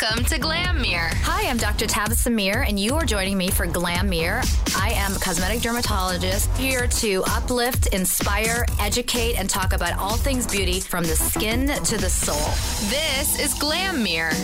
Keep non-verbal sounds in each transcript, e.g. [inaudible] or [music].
Welcome to Glam Mirror. Hi, I'm Dr. Tabitha Mir, and you are joining me for Glam Mirror. I am a cosmetic dermatologist here to uplift, inspire, educate, and talk about all things beauty from the skin to the soul. This is Glam Mirror.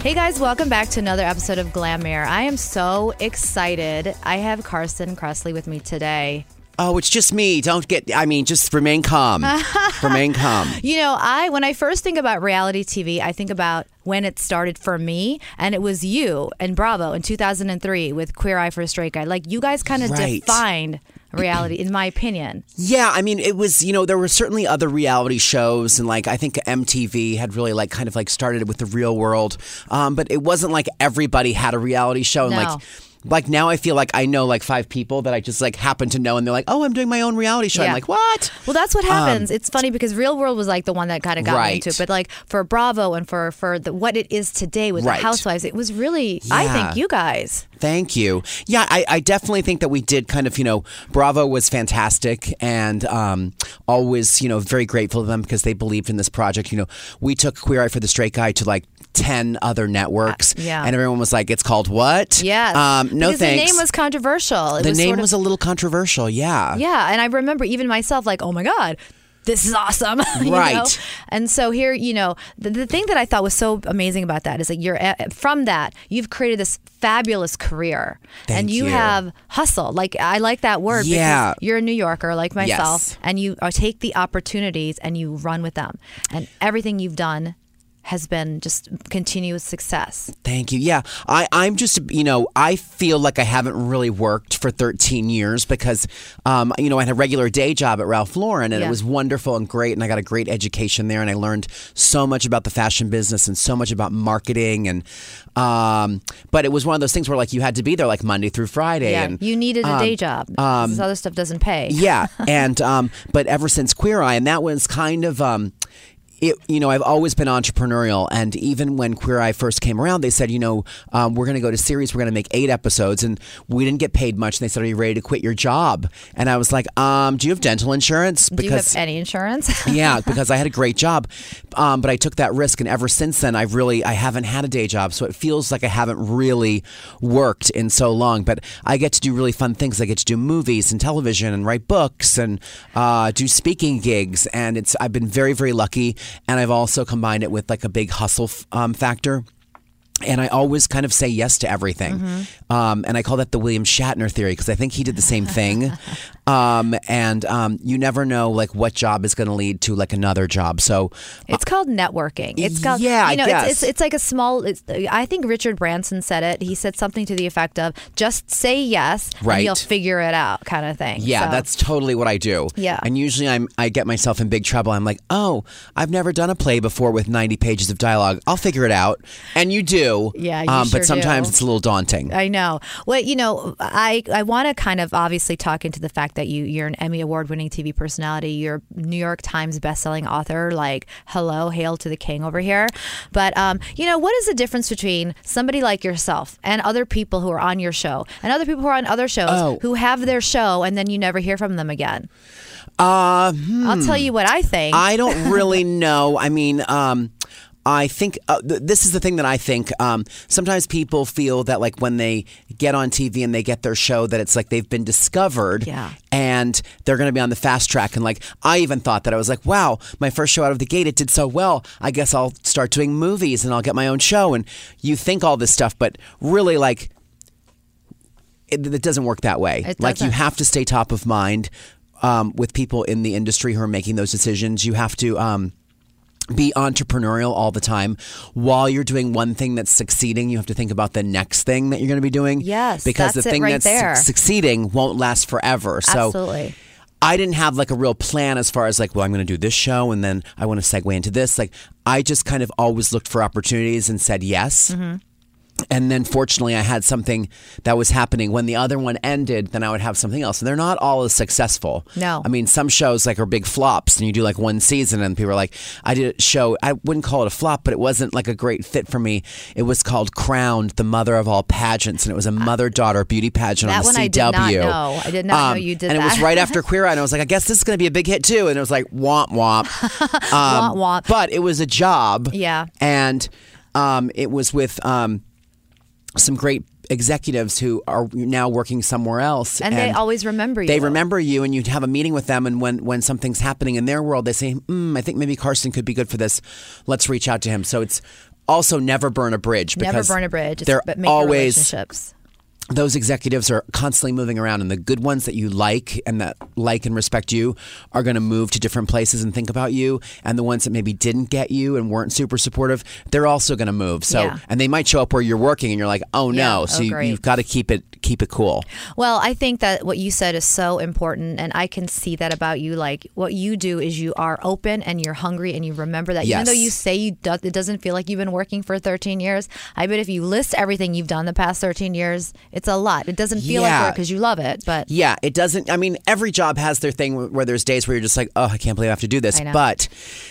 Hey guys, welcome back to another episode of Glam Mirror. I am so excited. I have Carson Kressley with me today. Oh, it's just me. Don't get. I mean, just remain calm. [laughs] remain calm. You know, I when I first think about reality TV, I think about when it started for me, and it was you and Bravo in 2003 with Queer Eye for a Straight Guy. Like you guys kind of Right. defined reality, in my opinion. Yeah, I mean, it was. You know, there were certainly other reality shows, and like I think MTV had really like kind of like started with the Real World, um, but it wasn't like everybody had a reality show, and No. like. Like now, I feel like I know like five people that I just like happen to know, and they're like, "Oh, I'm doing my own reality show." Yeah. I'm like, "What?" Well, that's what happens. it's funny because Real World was like the one that kind of got me Um, into it, but like for Bravo and for for the, what it is today with Right. the Housewives, it was really. I think you guys. Thank you. Yeah, I, I definitely think that we did kind of, you know, Bravo was fantastic and um, always, you know, very grateful to them because they believed in this project. You know, we took Queer Eye for the Straight Guy to like 10 other networks. Uh, yeah. And everyone was like, it's called what? Yes. Um, no because thanks. The name was controversial. It the was name sort of- was a little controversial. Yeah. Yeah, and I remember even myself like, oh my god. This is awesome, [laughs] you know? Right. And so here, you know, the, the thing that I thought was so amazing about that is that you're from that you've created this fabulous career, and you, you. have hustle. Like I like that word Yeah. because you're a New Yorker like myself, Yes. and you uh, take the opportunities and you run with them, and everything you've done has been just continuous success. Thank you. Yeah, I, I'm just, you know, I feel like I haven't really worked for 13 years because, um, you know, I had a regular day job at Ralph Lauren and Yeah. it was wonderful and great. And I got a great education there and I learned so much about the fashion business and so much about marketing. And, um, but it was one of those things where like you had to be there like Monday through Friday. Yeah, and, you needed a um, day job. this other stuff doesn't pay. yeah, [laughs] and um, but ever since Queer Eye, and that was kind of um, it. You know, I've always been entrepreneurial, and even when Queer Eye first came around, they said, you know, um, we're going to go to series, we're going to make eight episodes, and we didn't get paid much. And they said, are you ready to quit your job? And I was like, um, do you have dental insurance? Do you have any insurance? [laughs] yeah, because I had a great job, um, but I took that risk, and ever since then, I've really I haven't had a day job, so it feels like I haven't really worked in so long. But I get to do really fun things. I get to do movies and television, and write books, and uh, do speaking gigs, and it's I've been very very lucky, and I've also combined it with like a big hustle f- um, factor. And I always kind of say yes to everything. Mm-hmm. Um, and I call that the William Shatner theory because I think he did the same thing. [laughs] um, and um, you never know like what job is going to lead to like another job. So It's called networking. It's called Yeah, I you know. It's, it's it's like a small. It's, I think Richard Branson said it. He said something to the effect of just say yes, Right. and you'll figure it out, kind of thing. yeah, So- that's totally what I do. Yeah. And usually I'm I get myself in big trouble. I'm like, oh, I've never done a play before with 90 pages of dialogue. I'll figure it out. And you do. Yeah, you um, sure But sometimes do. it's a little daunting. I know. Well, you know, I I want to kind of obviously talk into the fact that you you're an Emmy award winning TV personality. You're a New York Times bestselling author. Like, hello, hail to the king over here. But um, you know, what is the difference between somebody like yourself and other people who are on your show and other people who are on other shows Oh. who have their show and then you never hear from them again? Uh, hmm. I'll tell you what I think. I don't really [laughs] know. I mean, um, I think uh, th- this is the thing that I think. Um, sometimes people feel that like when they get on TV and they get their show, that it's like they've been discovered, Yeah. and they're going to be on the fast track. And like I even thought that I was like, wow, my first show out of the gate, it did so well. I guess I'll start doing movies and I'll get my own show. And you think all this stuff, but really, like it, it doesn't work that way. It like you have to stay top of mind um, with people in the industry who are making those decisions. You have to. Um, be entrepreneurial all the time. While you're doing one thing that's succeeding, you have to think about the next thing that you're going to be doing. Yes, because the thing right that's there. succeeding won't last forever. So Absolutely. I didn't have like a real plan as far as like, well, I'm going to do this show and then I want to segue into this. Like, I just kind of always looked for opportunities and said yes. Mm-hmm. And then fortunately, I had something that was happening. When the other one ended, then I would have something else. And they're not all as successful. No. I mean, some shows like are big flops and you do like one season and people are like, I did a show, I wouldn't call it a flop, but it wasn't like a great fit for me. It was called Crowned, the mother of all pageants. And it was a mother daughter beauty pageant That on the one CW. I did not know. I did not know you did that. And it was right after [laughs] Queer Eye. And I was like, I guess this is going to be a big hit too. And it was like, womp womp. [laughs] womp womp. But it was a job. Yeah. And um, it was with um, some great executives who are now working somewhere else. And they always remember you. They remember you, and you have a meeting with them. And when, when something's happening in their world, they say, mm, I think maybe Carson could be good for this. Let's reach out to him. So it's also never burn a bridge. Never burn a bridge. It's- They're but make always relationships. Those executives are constantly moving around and the good ones that you like and that like and respect you are going to move to different places and think about you and the ones that maybe didn't get you and weren't super supportive they're also going to move so Yeah. and they might show up where you're working and you're like oh no Yeah. so Oh, you, you've got to keep it keep it cool Well, I think that what you said is so important, and I can see that about you. Like what you do is you are open and you're hungry, and you remember that. Even though you say you do, it doesn't feel like you've been working for 13 years. I bet if you list everything you've done the past 13 years, it's a lot. It doesn't feel like Yeah. work because you love it, but yeah it doesn't i mean every job has their thing where there's days where you're just like oh i can't believe i have to do this but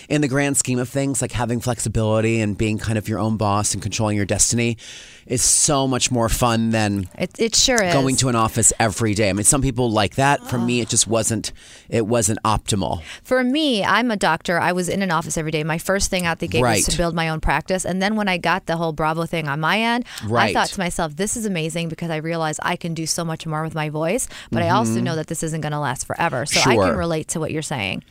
in the grand scheme of things like having flexibility and being kind of your own boss and controlling your destiny is so much more fun than it, it sure is. going to an office every day. I mean, some people like that. For me, it just wasn't. It wasn't optimal. For me, I'm a doctor. I was in an office every day. My first thing out the gate Right. was to build my own practice. And then when I got the whole Bravo thing on my end, I thought to myself, this is amazing because I realized I can do so much more with my voice. But I also know that this isn't going to last forever. So I Mm-hmm. Can relate to what you're saying.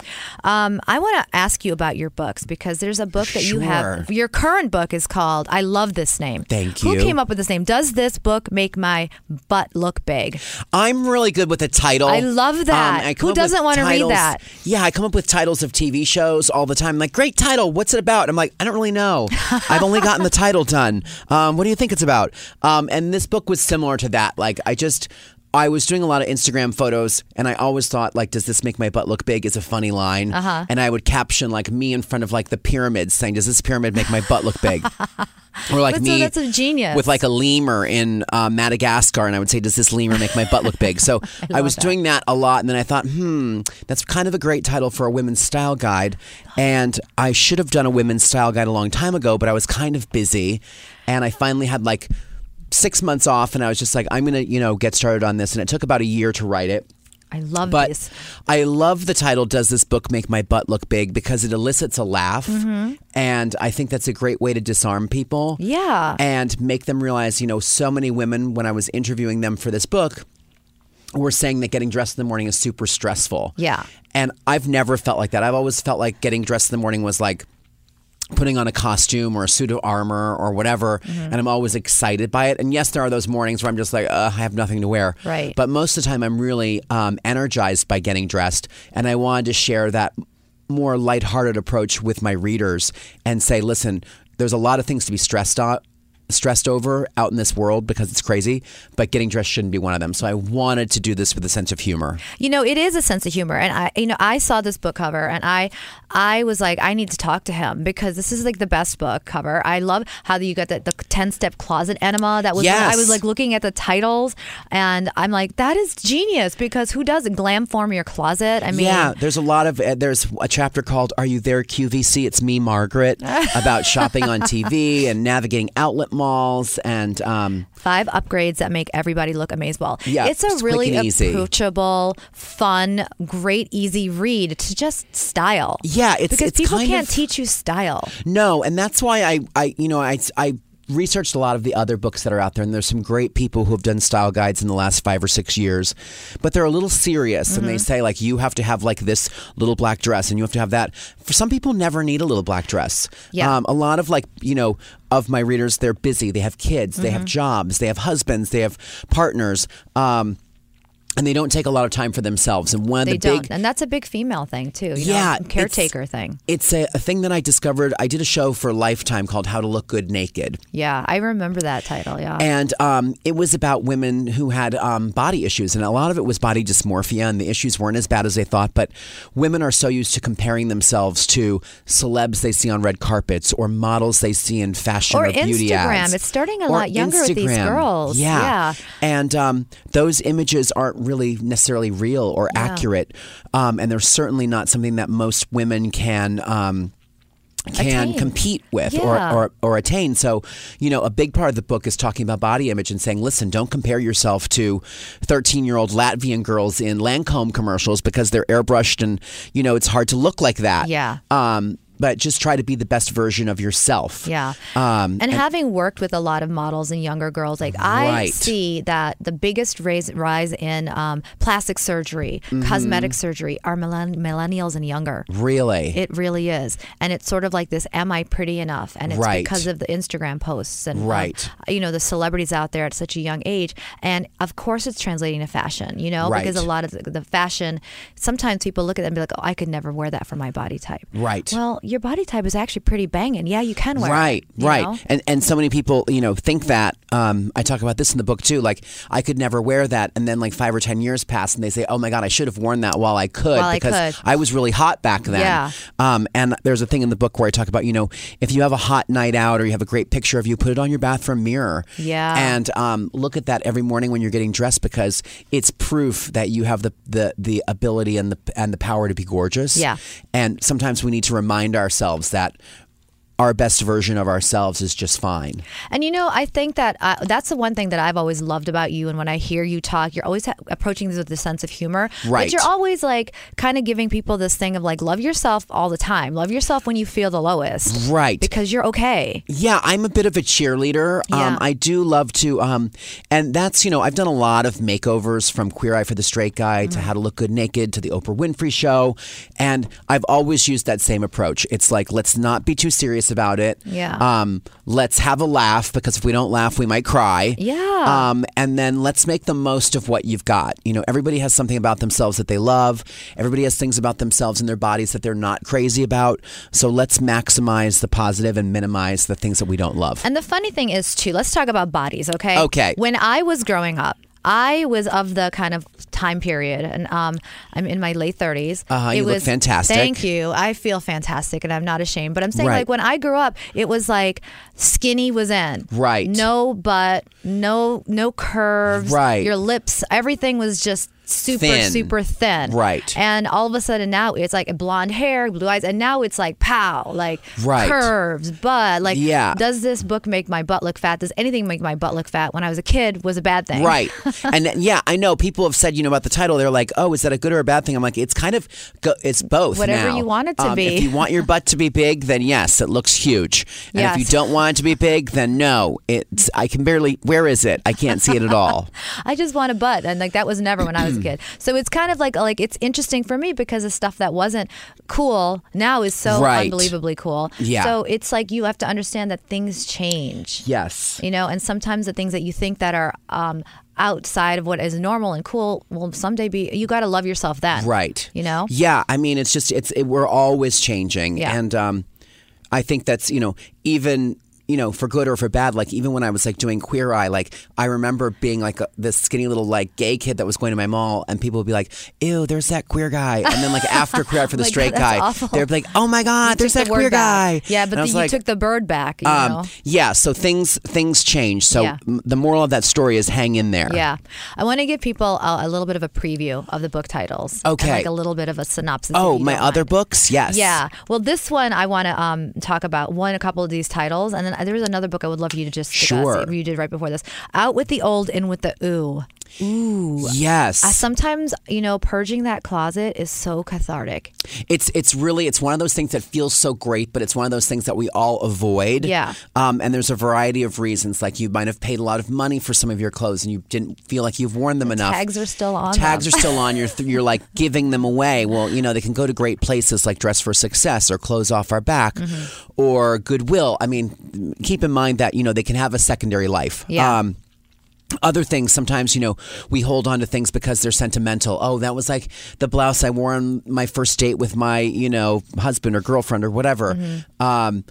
Um, I want to ask you about your books because there's a book that you have. Your current book is called, I love this name. Thank Who you. Came up with this name? Does this book make my butt look big? I'm really good with the title. I love that. Um, I Who doesn't wanna read that? Yeah, I come up with titles of TV shows all the time. Like, great title. What's it about? I'm like, I don't really know. [laughs] I've only gotten the title done. Um, what do you think it's about? Um, and this book was similar to that. Like, I just. I was doing a lot of Instagram photos, and I always thought, like, "Does this make my butt look big?" Is a funny line, uh-huh. and I would caption like me in front of like the pyramids, saying, "Does this pyramid make my butt look big?" [laughs] or like That's a- me that's a genius. with like a lemur in uh, Madagascar, and I would say, "Does this lemur make my butt look big?" So [laughs] I, was doing that a lot, and then I thought, "Hmm, that's kind of a great title for a women's style guide." And I should have done a women's style guide a long time ago, but I was kind of busy, and I finally had like six months off, and I was just like, "I'm gonna, you know, get started on this." And it took about a year to write it. I love But these. I love the title, Does This Book Make My Butt Look Big? because it elicits a laugh. Mm-hmm. And I think that's a great way to disarm people. Yeah. And make them realize, you know, so many women, when I was interviewing them for this book, were saying that getting dressed in the morning is super stressful. Yeah. And I've never felt like that. I've always felt like getting dressed in the morning was like, putting on a costume or a suit of armor or whatever, Mm-hmm. and I'm always excited by it. And yes, there are those mornings where I'm just like, uh, I have nothing to wear. Right. But most of the time, I'm really um, energized by getting dressed, and I wanted to share that more lighthearted approach with my readers and say, listen, there's a lot of things to be stressed on. Stressed over out in this world because it's crazy, but getting dressed shouldn't be one of them. So I wanted to do this with a sense of humor. You know, it is a sense of humor, and I, you know, I saw this book cover, and I, I was like, I need to talk to him because this is like the best book cover. I love how you got the, the ten step closet enema. That was Yes. I was like looking at the titles, and I'm like, that is genius because who doesn't glam form your closet? I mean, yeah, there's a lot of uh, there's a chapter called "Are You There, QVC?" It's me, Margaret, [laughs] about shopping on TV and navigating outlet malls and um, five upgrades that make everybody look amazing. Yeah, it's a it's really approachable, fun, great, easy read to just style. Yeah, it's- because it's people can't of- teach you style. no, and that's why I I you know I I researched a lot of the other books that are out there and there's some great people who have done style guides in the last 5 or 6 years but they're a little serious and they say like you have to have like this little black dress and you have to have that. For some people never need a little black dress. Yeah. um, a lot of like you know of my readers they're busy. They have kids. They have jobs. They have husbands. They have partners. Um, and they don't take a lot of time for themselves. And one of They the don't, big and that's a big female thing too. You Yeah, know, it's- caretaker thing. it's a, a thing that I discovered. I did a show for Lifetime called How to Look Good Naked. Yeah, I remember that title. Yeah. And um, it was about women who had um, body issues, and a lot of it was body dysmorphia, and the issues weren't as bad as they thought. But women are so used to comparing themselves to celebs they see on red carpets or models they see in fashion or, Or beauty Instagram. ads. It's starting a Or lot younger with these girls. Yeah, Yeah. and um, those images aren't really necessarily real or accurate, um, and they're certainly not something that most women can. Um, can Attain. compete with Yeah. or, or or attain. So, you know, a big part of the book is talking about body image and saying, listen, don't compare yourself to 13 year old Latvian girls in Lancome commercials because they're airbrushed and, you know, it's hard to look like that. Yeah. Um, but just try to be the best version of yourself. Yeah. Um, and, having worked with a lot of models and younger girls, like I see that the biggest raise, rise in um, plastic surgery, Mm-hmm. cosmetic surgery are millenn- millennials and younger. really. It really is. And it's sort of like this Am I pretty enough? And it's Right. because of the Instagram posts and, um, Right. you know, the celebrities out there at such a young age. And of course, it's translating to fashion, you know, Right. because a lot of the, the fashion, sometimes people look at them and be like, oh, I could never wear that for my body type. Right. Well, your body type is actually pretty banging. Yeah, you can wear Right, it. right. know? And and so many people, you know, think that. Um, I talk about this in the book too. Like I could never wear that, and then like five or ten years pass, and they say, "Oh my God, I should have worn that while I could While I because could. I was really hot back then." Yeah. Um, and there's a thing in the book where I talk about, you know, if you have a hot night out or you have a great picture of you, put it on your bathroom mirror. Yeah. And um, look at that every morning when you're getting dressed because it's proof that you have the the the ability and the and the power to be gorgeous. Yeah. And sometimes we need to remind ourselves that our best version of ourselves is just fine. And you know, I think that uh, that's the one thing that I've always loved about you. And when I hear you talk, you're always ha- approaching this with a sense of humor. Right. But you're always like kind of giving people this thing of like, love yourself all the time. Love yourself when you feel the lowest. Right. Because you're okay. Yeah, I'm a bit of a cheerleader. Yeah. Um, I do love to, um, and that's, you know, I've done a lot of makeovers from Queer Eye for the Straight Guy Mm-hmm. to How to Look Good Naked to the Oprah Winfrey Show. And I've always used that same approach. It's like, let's not be too serious about it. Yeah. Um, let's have a laugh because if we don't laugh, we might cry. Yeah. Um, and then let's make the most of what you've got. You know, everybody has something about themselves that they love. Everybody has things about themselves and their bodies that they're not crazy about. So let's maximize the positive and minimize the things that we don't love. And the funny thing is, too, let's talk about bodies, okay? Okay. When I was growing up, I was of the kind of time period, and um, I'm in my late 30s. Uh-huh, It you look was- fantastic. Thank you. I feel fantastic, and I'm not ashamed. But I'm saying, Right. like, when I grew up, it was like skinny was in. Right. No butt, no no curves. Right. Your lips, everything was just super Thin. super thin. Right. And all of a sudden now it's like blonde hair, blue eyes, and now it's like pow, like Right. curves, butt. Like, Yeah. does this book make my butt look fat? Does anything make my butt look fat? When I was a kid, was a bad thing. Right. [laughs] and yeah, I know people have said, you know, about the title, they're like, oh, is that a good or a bad thing? I'm like, it's kind of, go- it's both. Whatever now. you want it to Um, be. If you want your butt to be big, then yes, it looks huge. And if you don't want it to be big, then no, it's, I can barely, where is it? I can't see it at all. [laughs] I just want a butt, and like that was never when I was a kid. So it's kind of like like it's interesting for me because the stuff that wasn't cool now is so Right. unbelievably cool. Yeah. So it's like you have to understand that things change. yes. You know, and sometimes the things that you think that are um, outside of what is normal and cool will someday be. You got to love yourself then. Right. You know. Yeah, I mean, it's just it's it, we're always changing, Yeah. and um, I think that's you know even you know for good or for bad. Like even when I was like doing Queer Eye, like I remember being like a, this skinny little like gay kid that was going to my mall, and people would be like, "Ew, there's that queer guy," and then like after Queer Eye for [laughs] the Straight guy, they'd be like, "Oh my God, You there's that the queer guy." Yeah, but And then you like, took the bird back. You know. um, yeah, so things things change. So Yeah. m- the moral of that story is hang in there. Yeah, I want to give people a, a little bit of a preview of the book titles. and, Okay. like a little bit of a synopsis. Oh, my other mind. books, yes. Yeah. Well, this one I want to um, talk about one, a couple of these titles, and then Uh, there was another book I would love you to just Sure. you did right before this. Out with the old, in with the ooh. Yes. Uh, sometimes you know, purging that closet is so cathartic. It's it's really it's one of those things that feels so great, but it's one of those things that we all avoid. Yeah. Um, and there's a variety of reasons. Like you might have paid a lot of money for some of your clothes, and you didn't feel like you've worn them enough. tags are still on Tags them. are still on. You're [laughs] th- you're like giving them away. Well, you know they can go to great places like Dress for Success or Clothes Off Our Back Mm-hmm. or Goodwill. I mean, keep in mind that you know they can have a secondary life. Yeah. Um, other things. Sometimes you know we hold on to things because they're sentimental. Oh that was like the blouse i wore on my first date with my you know husband or girlfriend or whatever. Um,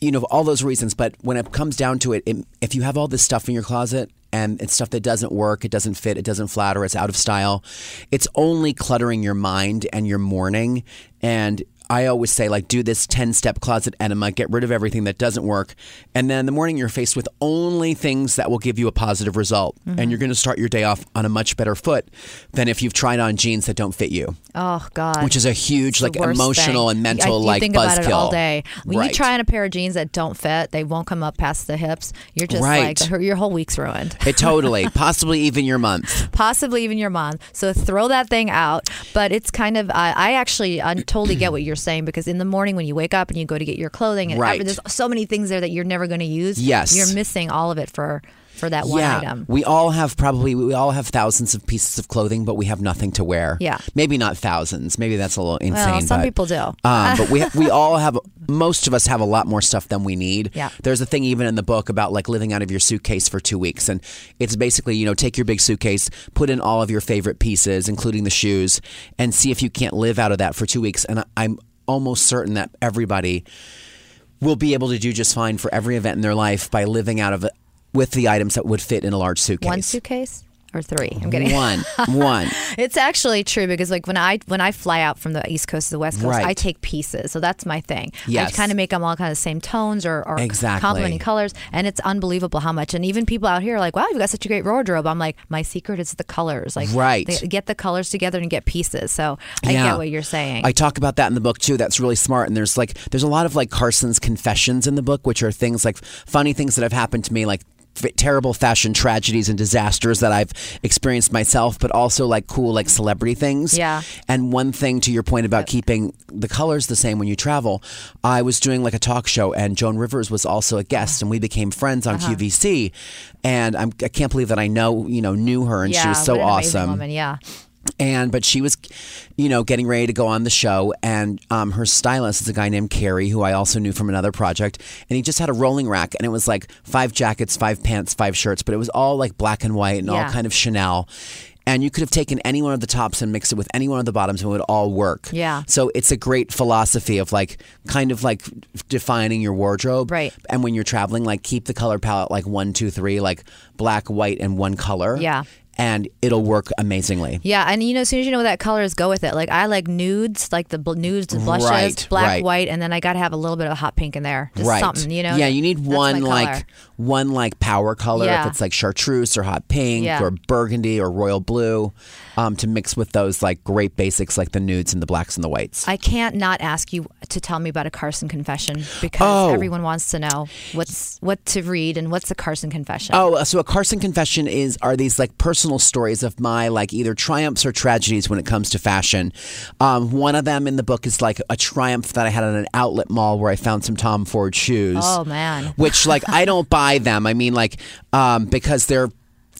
you know all those reasons. But when it comes down to it, it if you have all this stuff in your closet and it's stuff that doesn't work it doesn't fit it doesn't flatter it's out of style it's only cluttering your mind and your morning and I always say, like, do this 10 step closet enema, get rid of everything that doesn't work. And then in the morning, you're faced with only things that will give you a positive result. And you're going to start your day off on a much better foot than if you've tried on jeans that don't fit you, Oh God. which is a huge, like, emotional thing. and mental, I, you like, think about it all day. When Right. you try on a pair of jeans that don't fit, they won't come up past the hips. You're just Right. like your whole week's ruined. It totally, [laughs] possibly even your month. possibly even your month. So throw that thing out. But it's kind of, I I actually I totally get what you're saying because in the morning when you wake up and you go to get your clothing and Right. every- there's so many things there that you're never going to use. Yes. You're missing all of it for for that one yeah, item. we all have probably we all have thousands of pieces of clothing, but we have nothing to wear. Yeah. maybe not thousands. Maybe that's a little insane. Well, some but, people do. Um, [laughs] but we we all have most of us have a lot more stuff than we need. Yeah. There's a thing even in the book about like living out of your suitcase for two weeks, and it's basically you know take your big suitcase, put in all of your favorite pieces, including the shoes, and see if you can't live out of that for two weeks. And I- I'm almost certain that everybody will be able to do just fine for every event in their life by living out of it with the items that would fit in a large suitcase. One suitcase or three? I'm getting. One, [laughs] one. It's actually true because like when I when I fly out from the East Coast to the West Coast, Right. I take pieces. So that's my thing. Yes. I kind of make them all kind of the same tones or, or Exactly. complementing colors, and it's unbelievable how much. And even people out here are like, "Wow, you've got such a great wardrobe." I'm like, my secret is the colors. Like, Right. get the colors together and get pieces. So I Yeah. get what you're saying. I talk about that in the book too. That's really smart. And there's like there's a lot of like Carson's confessions in the book, which are things like funny things that have happened to me, like terrible fashion tragedies and disasters that I've experienced myself, but also like cool like celebrity things. Yeah. And one thing to your point about keeping the colors the same when you travel, I was doing like a talk show, and Joan Rivers was also a guest, and we became friends on Uh-huh. QVC. And I'm, I can't believe that I know you know knew her, and yeah, she was so awesome Woman. Yeah. And but she was you know getting ready to go on the show and um, her stylist is a guy named Carrie who I also knew from another project and he just had a rolling rack and it was like five jackets five pants five shirts but it was all like black and white and Yeah. all kind of Chanel and you could have taken any one of the tops and mixed it with any one of the bottoms and it would all work Yeah. so it's a great philosophy of like kind of like defining your wardrobe Right. and when you're traveling like keep the color palette like one two three like black white and one color Yeah. And it'll work amazingly Yeah, and you know, as soon as you know what that color is, go with it. Like I like nudes, like the bl- nudes and blushes, Right, black, right. white, and then I got to have a little bit of hot pink in there, just something, you know. Yeah, you need That's one like one like power color Yeah. if it's like chartreuse or hot pink Yeah. or burgundy or royal blue, um, to mix with those like great basics like the nudes and the blacks and the whites. I can't not ask you to tell me about a Carson confession because Oh. everyone wants to know what's what to read and what's a Carson confession. Oh, so a Carson confession is are these like personal stories of my like either triumphs or tragedies when it comes to fashion. Um, one of them in the book is like a triumph that I had at an outlet mall where I found some Tom Ford shoes. Oh, man. [laughs] Which like I don't buy them. I mean like um, because they're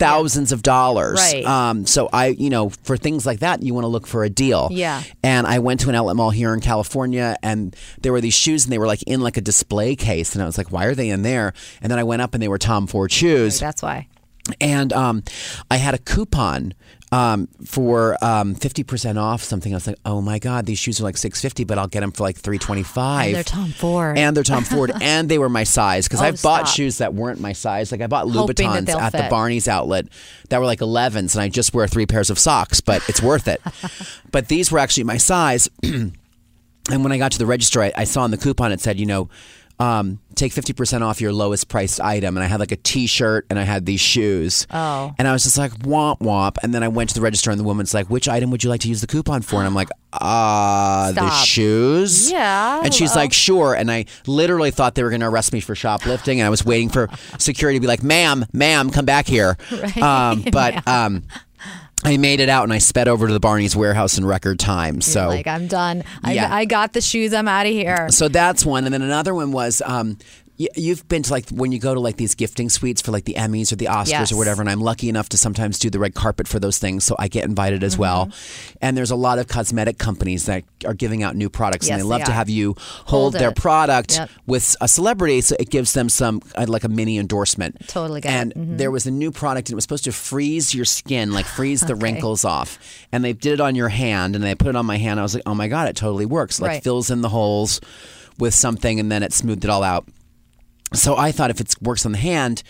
thousands of dollars. Right. Um, so I, you know, for things like that, you want to look for a deal. Yeah. And I went to an outlet mall here in California, and there were these shoes, and they were like in like a display case, and I was like, why are they in there? And then I went up, and they were Tom Ford shoes That's why. And um, I had a coupon um, for um, 50% off something. I was like, oh my God, these shoes are like 650 but I'll get them for like 325 And they're Tom Ford. And they're Tom Ford. [laughs] and they were my size because Oh, I've bought stop. shoes that weren't my size. Like I bought Hoping Louboutins at the. Barney's outlet that were like 11s and I just wear three pairs of socks, but it's worth it. [laughs] but these were actually my size. [clears throat] and when I got to the register, I, I saw on the coupon it said, you know, um, take 50% off your lowest priced item. And I had like a t shirt and I had these shoes. Oh. And I was just like, womp womp. And then I went to the register and the woman's like, which item would you like to use the coupon for? And I'm like, uh, [gasps] the shoes? Yeah, And she's hello. like, sure. And I literally thought they were going to arrest me for shoplifting. And I was waiting for [laughs] security to be like, ma'am, ma'am, come back here. Um, but, [laughs] um, I made it out and I sped over to the Barney's warehouse in record time. So like I'm done. I, Yeah. I got the shoes. I'm out of here. so that's one, and then another one was, um, You've been to like when you go to like these gifting suites for like the Emmys or the Oscars Yes. or whatever, and I'm lucky enough to sometimes do the red carpet for those things, so I get invited as well. Mm-hmm. And there's a lot of cosmetic companies that are giving out new products, Yes, and they they love to have you hold, Hold their product Yep. with a celebrity, so it gives them some uh, like a mini endorsement. Totally. And there was a new product, and it was supposed to freeze your skin, like freeze [laughs] the wrinkles off. And they did it on your hand, and they put it on my hand. I was like, oh my god, it totally works. Like Right. fills in the holes with something, and then it smoothed it all out. So I thought if it works on the hand,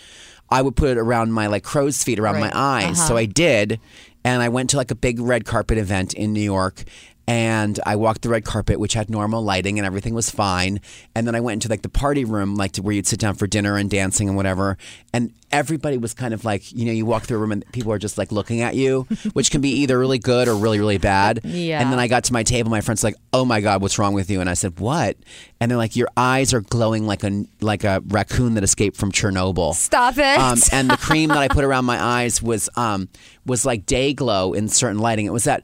I would put it around my like crow's feet around Right. my eyes. So uh-huh. I did, and I went to like a big red carpet event in New York. And I walked the red carpet, which had normal lighting and everything was fine. And then I went into like the party room, like to where you'd sit down for dinner and dancing and whatever. And everybody was kind of like, you know, you walk through a room and people are just like looking at you, [laughs] which can be either really good or really, really bad. Yeah. And then I got to my table, my friend's like, "Oh my god, what's wrong with you?" And I said, "What?" And they're like, "Your eyes are glowing like a like a raccoon that escaped from Chernobyl." Stop it. Um, and the cream that I put [laughs] around my eyes was um was like day glow in certain lighting. It was that,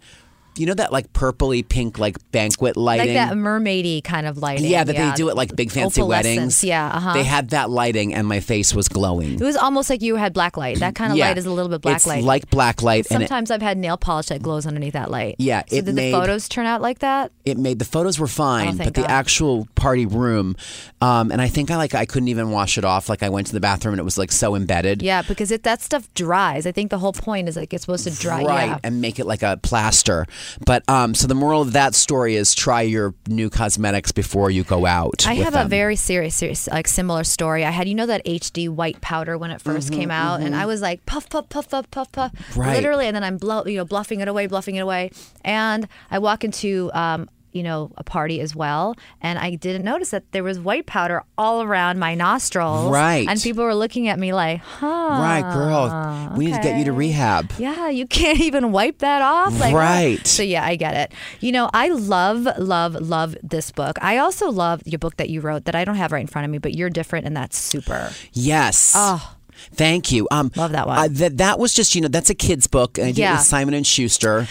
you know, that like purpley pink like banquet lighting, like that mermaidy kind of lighting. yeah, that they do at like big fancy weddings. Yeah, uh-huh. They had that lighting, and my face was glowing. it was almost like you had black light. That kind of yeah, light is a little bit black light. it's light. like black light, and it, Sometimes I've had nail polish that glows underneath that light. Yeah, So it did made- the photos turn out like that? it made the photos were fine, Oh, but the actual party room, um, and I think I like I couldn't even wash it off. Like I went to the bathroom and it was like so embedded. Yeah, because it, that stuff dries. I think the whole point is like it's supposed to dry. Right, Yeah. and make it like a plaster. But um, so the moral of that story is try your new cosmetics before you go out. I have a very serious, serious, like similar story. I had, you know, that HD white powder when it 1st came out, and I was like puff, puff, puff, puff, puff, puff, Mm-hmm, Right. literally, and then I'm blow, you know, bluffing it away, bluffing it away, and I walk into, um, you know, a party as well, and I didn't notice that there was white powder all around my nostrils, Right. and people were looking at me like, huh, right, girl. We need to get you to rehab. yeah, you can't [laughs] even wipe that off. Like, Right. So yeah, I get it. You know, I love, love, love this book. I also love your book that you wrote that I don't have right in front of me, but you're different, and that's super. Yes. Oh. Thank you. Um, Love that one. Uh, that that was just you know that's a kid's book. And it Yeah. Simon and Schuster.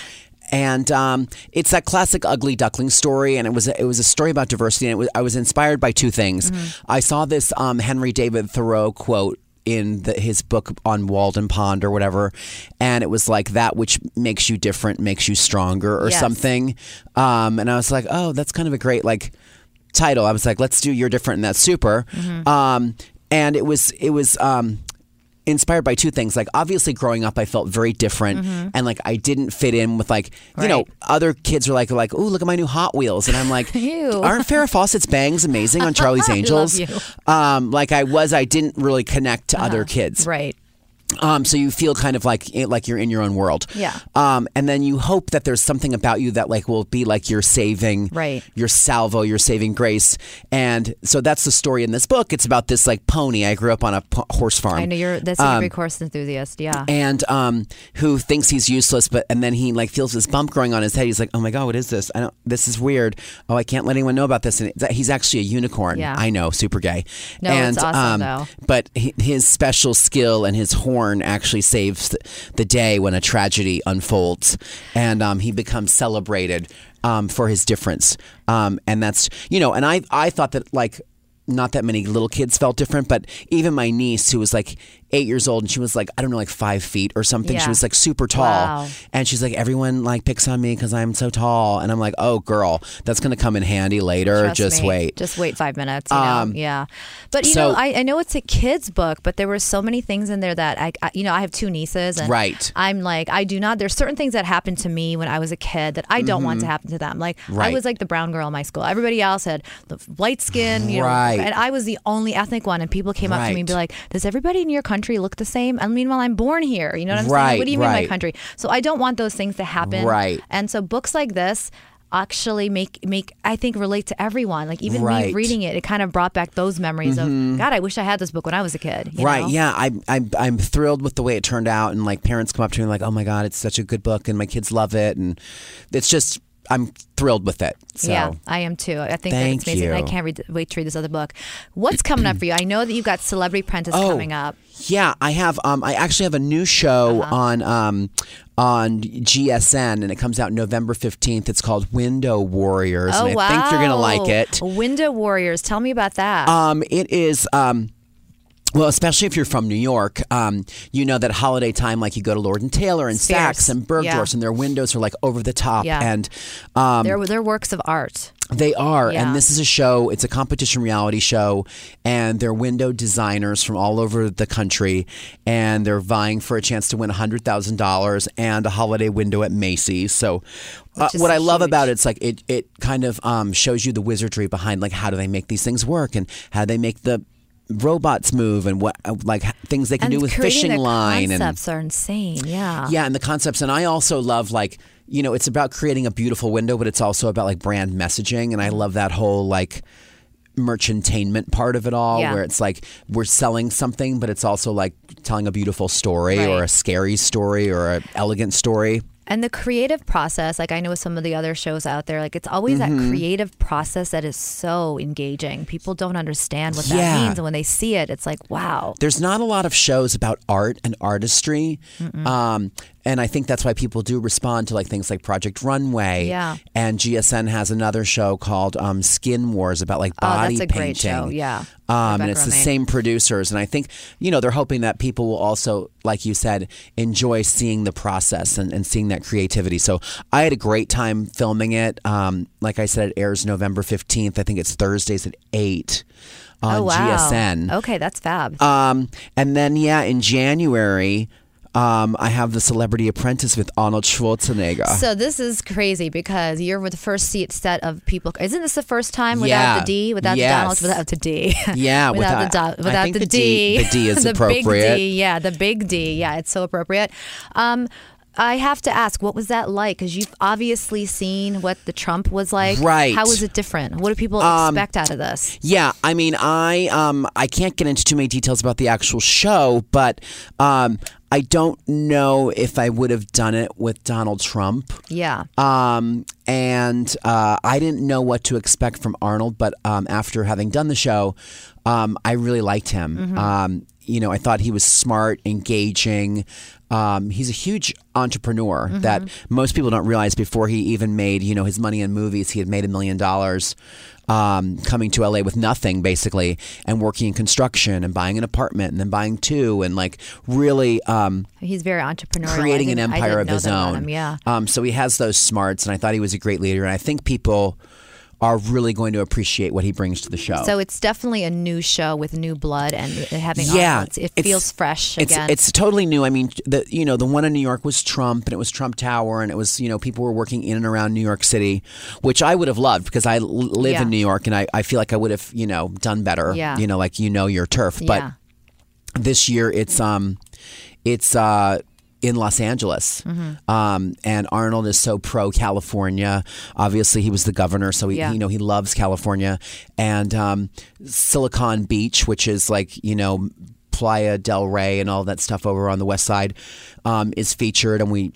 And um, it's that classic ugly duckling story, and it was a, it was a story about diversity. And it was, I was inspired by two things. Mm-hmm. I saw this um, Henry David Thoreau quote in the, his book on Walden Pond or whatever, and it was like that which makes you different makes you stronger or Yes. something. Um, and I was like, oh, that's kind of a great like title. I was like, let's do you're different and that's super. Mm-hmm. Um, and it was it was um, inspired by two things. Like obviously growing up, I felt very different, and like I didn't fit in with like you know Mm-hmm. Other kids are like like oh look at my new Hot Wheels, and I'm like [laughs] aren't Farrah Fawcett's bangs amazing on Charlie's [laughs] Angels? Um, like I was, I didn't really connect to other kids. Right. Um, so you feel kind of like eh, like you're in your own world. Yeah. Um, and then you hope that there's something about you that like will be like your saving, Right. Your salvo, your saving grace. And so that's the story in this book. It's about this like pony. I grew up on a p- horse farm. I know you're. That's a big horse enthusiast. Yeah. And um, who thinks he's useless, but and then he like feels this bump growing on his head. He's like, "Oh my god, what is this? I don't. This is weird. Oh, I can't let anyone know about this." And it, he's actually a unicorn. Yeah. I know, super gay. No, and, it's awesome, though. But his special skill and his horn actually saves the day when a tragedy unfolds, and um, he becomes celebrated um, for his difference. Um, and that's you know, and I I thought that like not that many little kids felt different, but even my niece, who was like eight years old, and she was like, I don't know, like five feet or something. She was like super tall. Wow. And she's like, everyone like picks on me because I'm so tall. And I'm like, oh, girl, that's going to come in handy later. Trust Just me. wait. Just wait five minutes. You know? Um, yeah. But you so- know, I, I know it's a kid's book, but there were so many things in there that I, I you know, I have two nieces, and Right. I'm like, I do not. There's certain things that happened to me when I was a kid that I don't want to happen to them. Like I Mm-hmm. Was like the brown girl in my school. Everybody else had the light skin, you Right. know, and I was the only ethnic one. And people came up to me and be like, "Does everybody in your country look the same?" I mean, well, I'm born here. You know what I'm Right, saying? What do you mean my country? So I don't want those things to happen. Right. And so books like this actually make make I think relate to everyone. Like even me Right. Mm-hmm. reading it, it kind of brought back those memories of God. I wish I had this book when I was a kid. you Right. know? Yeah. I, I, I'm thrilled with the way it turned out. And like parents come up to me like, oh my God, it's such a good book and my kids love it. And it's just, I'm thrilled with it. So. Yeah, I am too. I think that it's amazing. I can't read, wait to read this other book. What's [clears throat] coming up for you? I know that you've got Celebrity Apprentice Oh. coming up. Yeah, I have. Um, I actually have a new show Uh-huh. on um, on GSN, and it comes out November fifteenth. It's called Window Warriors, Oh and wow! I think you're gonna like it. Window Warriors. Tell me about that. Um, it is. Um, well, especially if you're from New York, um, you know that holiday time, like you go to Lord and Taylor and. Saks and Bergdorf's, Yeah. and their windows are like over the top, Yeah. and um, they're they're works of art. They are, Yeah. and this is a show. It's a competition reality show, and they're window designers from all over the country, and they're vying for a chance to win hundred thousand dollars and a holiday window at Macy's. So, uh, what I love about it, it's like it it kind of um, shows you the wizardry behind like how do they make these things work and how do they make the robots move and what uh, like things they can and do with fishing line and the concepts are insane. Yeah. yeah, and the concepts. And I also love like you know it's about creating a beautiful window, but it's also about like brand messaging, and I love that whole like merchantainment part of it all Yeah. where it's like we're selling something but it's also like telling a beautiful story or a scary story or an elegant story And the creative process, like I know with some of the other shows out there, like it's always Mm-hmm. that creative process that is so engaging. People don't understand what that Yeah. means. And when they see it, it's like, wow. there's not a lot of shows about art and artistry um, and i think that's why people do respond to like things like project runway Yeah. and gsn has another show called um, skin wars about like body Oh, that's a great painting show. Yeah. um, and it's the same producers and i think you know they're hoping that people will also like you said enjoy seeing the process and, and seeing that creativity so i had a great time filming it um, like i said it airs november 15th i think it's thursdays at 8 on oh, wow. gsn Okay, that's fab. um, and then yeah, in January, um, I have the Celebrity Apprentice with Arnold Schwarzenegger. So this is crazy because you're with the first seat set of people. Isn't this the first time without Yeah. the D, without Yes. the Donald, without the D? [laughs] Yeah, without, without- the I do, without think the, the D- the D is [laughs] the appropriate. Big D, yeah, the big D, yeah, it's so appropriate. Um, I have to ask, what was that like? Because you've obviously seen what the Trump was like. Right. Um, How was it different? What do people expect out of this? yeah, I mean, I um, I can't get into too many details about the actual show, but um, I don't know if I would have done it with Donald Trump. Yeah. Um, and uh, I didn't know what to expect from Arnold, but um, after having done the show, um, I really liked him. Um, you know, I thought he was smart, engaging. Um, he's a huge entrepreneur that most people don't realize. Before he even made, you know, his money in movies, he had made a million dollars um, coming to LA with nothing, basically, and working in construction and buying an apartment and then buying two, and like really. Um, He's very entrepreneurial. Creating an empire of his own. him, Yeah. Um, so he has those smarts, and I thought he was a great leader. And I think people are really going to appreciate what he brings to the show. So it's definitely a new show with new blood and having yeah, it feels fresh it's, again. It's totally new. I mean, the you know the one in New York was Trump, and it was Trump Tower, and it was you know people were working in and around New York City, which I would have loved because I live Yeah. in New York, and I, I feel like I would have you know done better. Yeah. You know, like you know your turf, but yeah. this year it's um it's uh in Los Angeles. Mm-hmm. Um, and Arnold is so pro California. Obviously, he was the governor, so he, Yeah. you know he loves California. And um, Silicon Beach, which is like you know Playa del Rey and all that stuff over on the west side, um, is featured, and we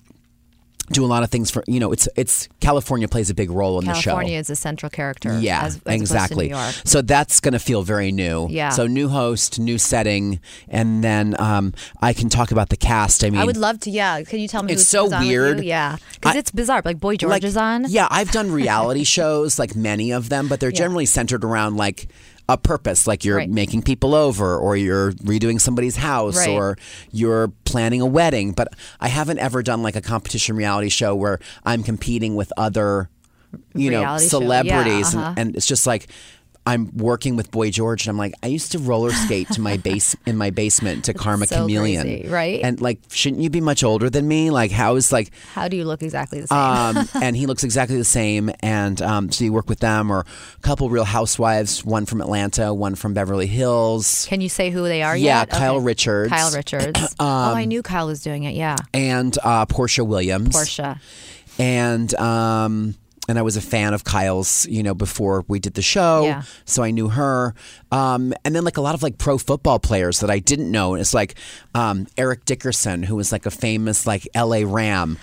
do a lot of things for you know it's it's California plays a big role in the show. California is a central character. Yeah, as, as exactly. So that's going to feel very new. Yeah. So new host, new setting, and then um, I can talk about the cast. I mean, I would love to. Yeah, can you tell me? It's who's, so who's on with you? weird. Yeah, because it's bizarre. Like Boy George like, is on. Yeah, I've done reality [laughs] shows, like many of them, but they're generally centered around like a purpose, like you're Right. making people over, or you're redoing somebody's house, Right. or you're planning a wedding. But I haven't ever done like a competition reality show where I'm competing with other, you know, Reality. Yeah, celebrities, uh-huh. and, and it's just like. I'm working with Boy George, and I'm like, I used to roller skate to my base [laughs] in my basement to Karma so Chameleon, crazy, right? And like, shouldn't you be much older than me? Like, how is like, How do you look exactly the same? um, [laughs] and he looks exactly the same. And um, so you work with them, or a couple Real Housewives, one from Atlanta, one from Beverly Hills, can you say who they are yeah, yet? Kyle Okay. Richards. Kyle Richards. [clears throat] oh, I knew Kyle was doing it. Yeah, and uh, Porsha Williams. Porsha. and um, and I was a fan of Kyle's, you know, before we did the show, Yeah. so I knew her. Um, and then like a lot of like pro football players that I didn't know. And It's like um, Eric Dickerson, who was like a famous like L.A. Ram.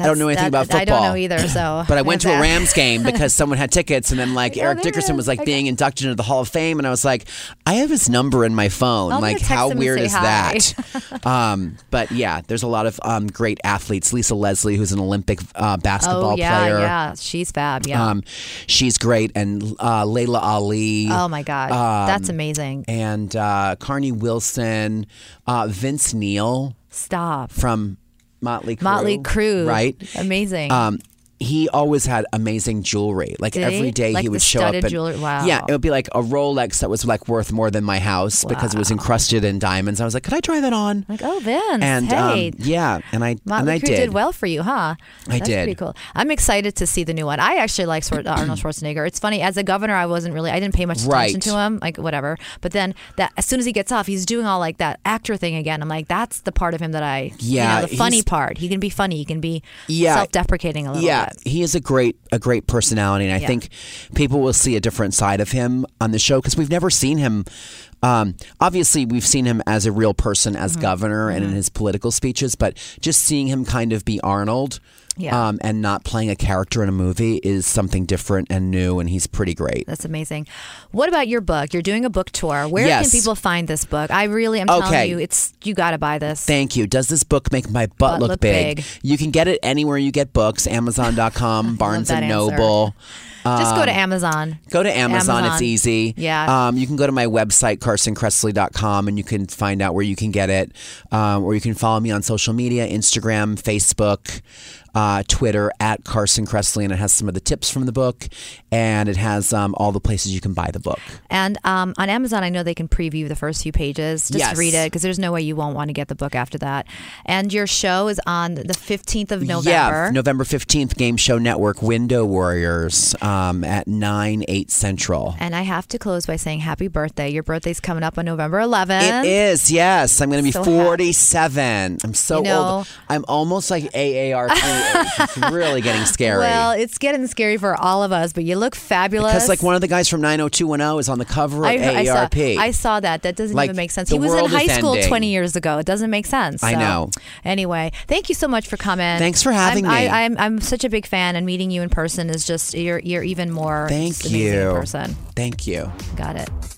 I don't know anything That- about football. I don't know either. So, [laughs] But I went to a. Rams game [laughs] because someone had tickets, and then like Oh, Eric Dickerson was like Okay. being inducted into the Hall of Fame, and I was like, I have his number in my phone. I'm like, how weird is hi. that? [laughs] um, but yeah, there's a lot of um, great athletes. Lisa Leslie, who's an Olympic uh, basketball Oh yeah, player. yeah, she's fab. Yeah. Um, she's great, and uh, Laila Ali. oh my God, um, that's amazing. and uh, Carnie Wilson, uh, Vince Neil Stop. from Motley Crue. Motley Crue. right? Amazing. Um, he always had amazing jewelry. Like Did every he? day Like he would show up and jewelry? Wow. yeah, it would be like a Rolex that was like worth more than my house because it was encrusted in diamonds. I was like, could I try that on? like, oh, Vince. and hey. um, yeah, and I Motley and I Crue did. did well for you, huh? I That's did. Pretty cool. I'm excited to see the new one. I actually like uh, Arnold Schwarzenegger. It's funny as a governor, I wasn't really, I didn't pay much attention Right. to him, like whatever. But then that as soon as he gets off, he's doing all like that actor thing again. I'm like, that's the part of him that I, Yeah, you know, the funny part. He can be funny. He can be Yeah. self-deprecating a little yeah, bit. he is a great a great personality, and I Yeah. think people will see a different side of him on the show because we've never seen him. Um, obviously, we've seen him as a real person, as Mm-hmm. governor, and in his political speeches. But just seeing him kind of be Arnold, Yeah. um, and not playing a character in a movie is something different and new, and he's pretty great. That's amazing. What about your book? You're doing a book tour. Where Yes. can people find this book? I really am Okay. telling you, it's you got to buy this. Thank you. Does this book make my butt, look, look big? big. You can get it anywhere you get books, Amazon.com, [laughs] Barnes that and answer. Noble. Just go to Um, Amazon. Go to Amazon. It's easy. Yeah. Um, you can go to my website, carsonkressley.com, and you can find out where you can get it. Um, or you can follow me on social media Instagram, Facebook, uh, Twitter, at Carson Kressley. And it has some of the tips from the book. And it has um, all the places you can buy the book. And um, on Amazon, I know they can preview the first few pages. Just Yes. read it because there's no way you won't want to get the book after that. And your show is on the 15th of November. Yeah, November 15th, Game Show Network, Window Warriors um, Um, at 9, 8 Central. and I have to close by saying happy birthday. Your birthday's coming up on November 11th. It is, yes. I'm going to be So happy. 47. I'm so You know- old. I'm almost like AARP. [laughs] It's really getting scary. Well, it's getting scary for all of us, but you look fabulous. because like one of the guys from 90210 is on the cover of I, I saw, AARP. I saw that. That doesn't Like, even make sense. He was in high school ending. 20 years ago. It doesn't make sense. I know. Anyway, thank you so much for coming. Thanks for having I'm, me. I, I'm, I'm such a big fan, and meeting you in person is just, you're, you're even more Thank you. person. Thank you. Got it.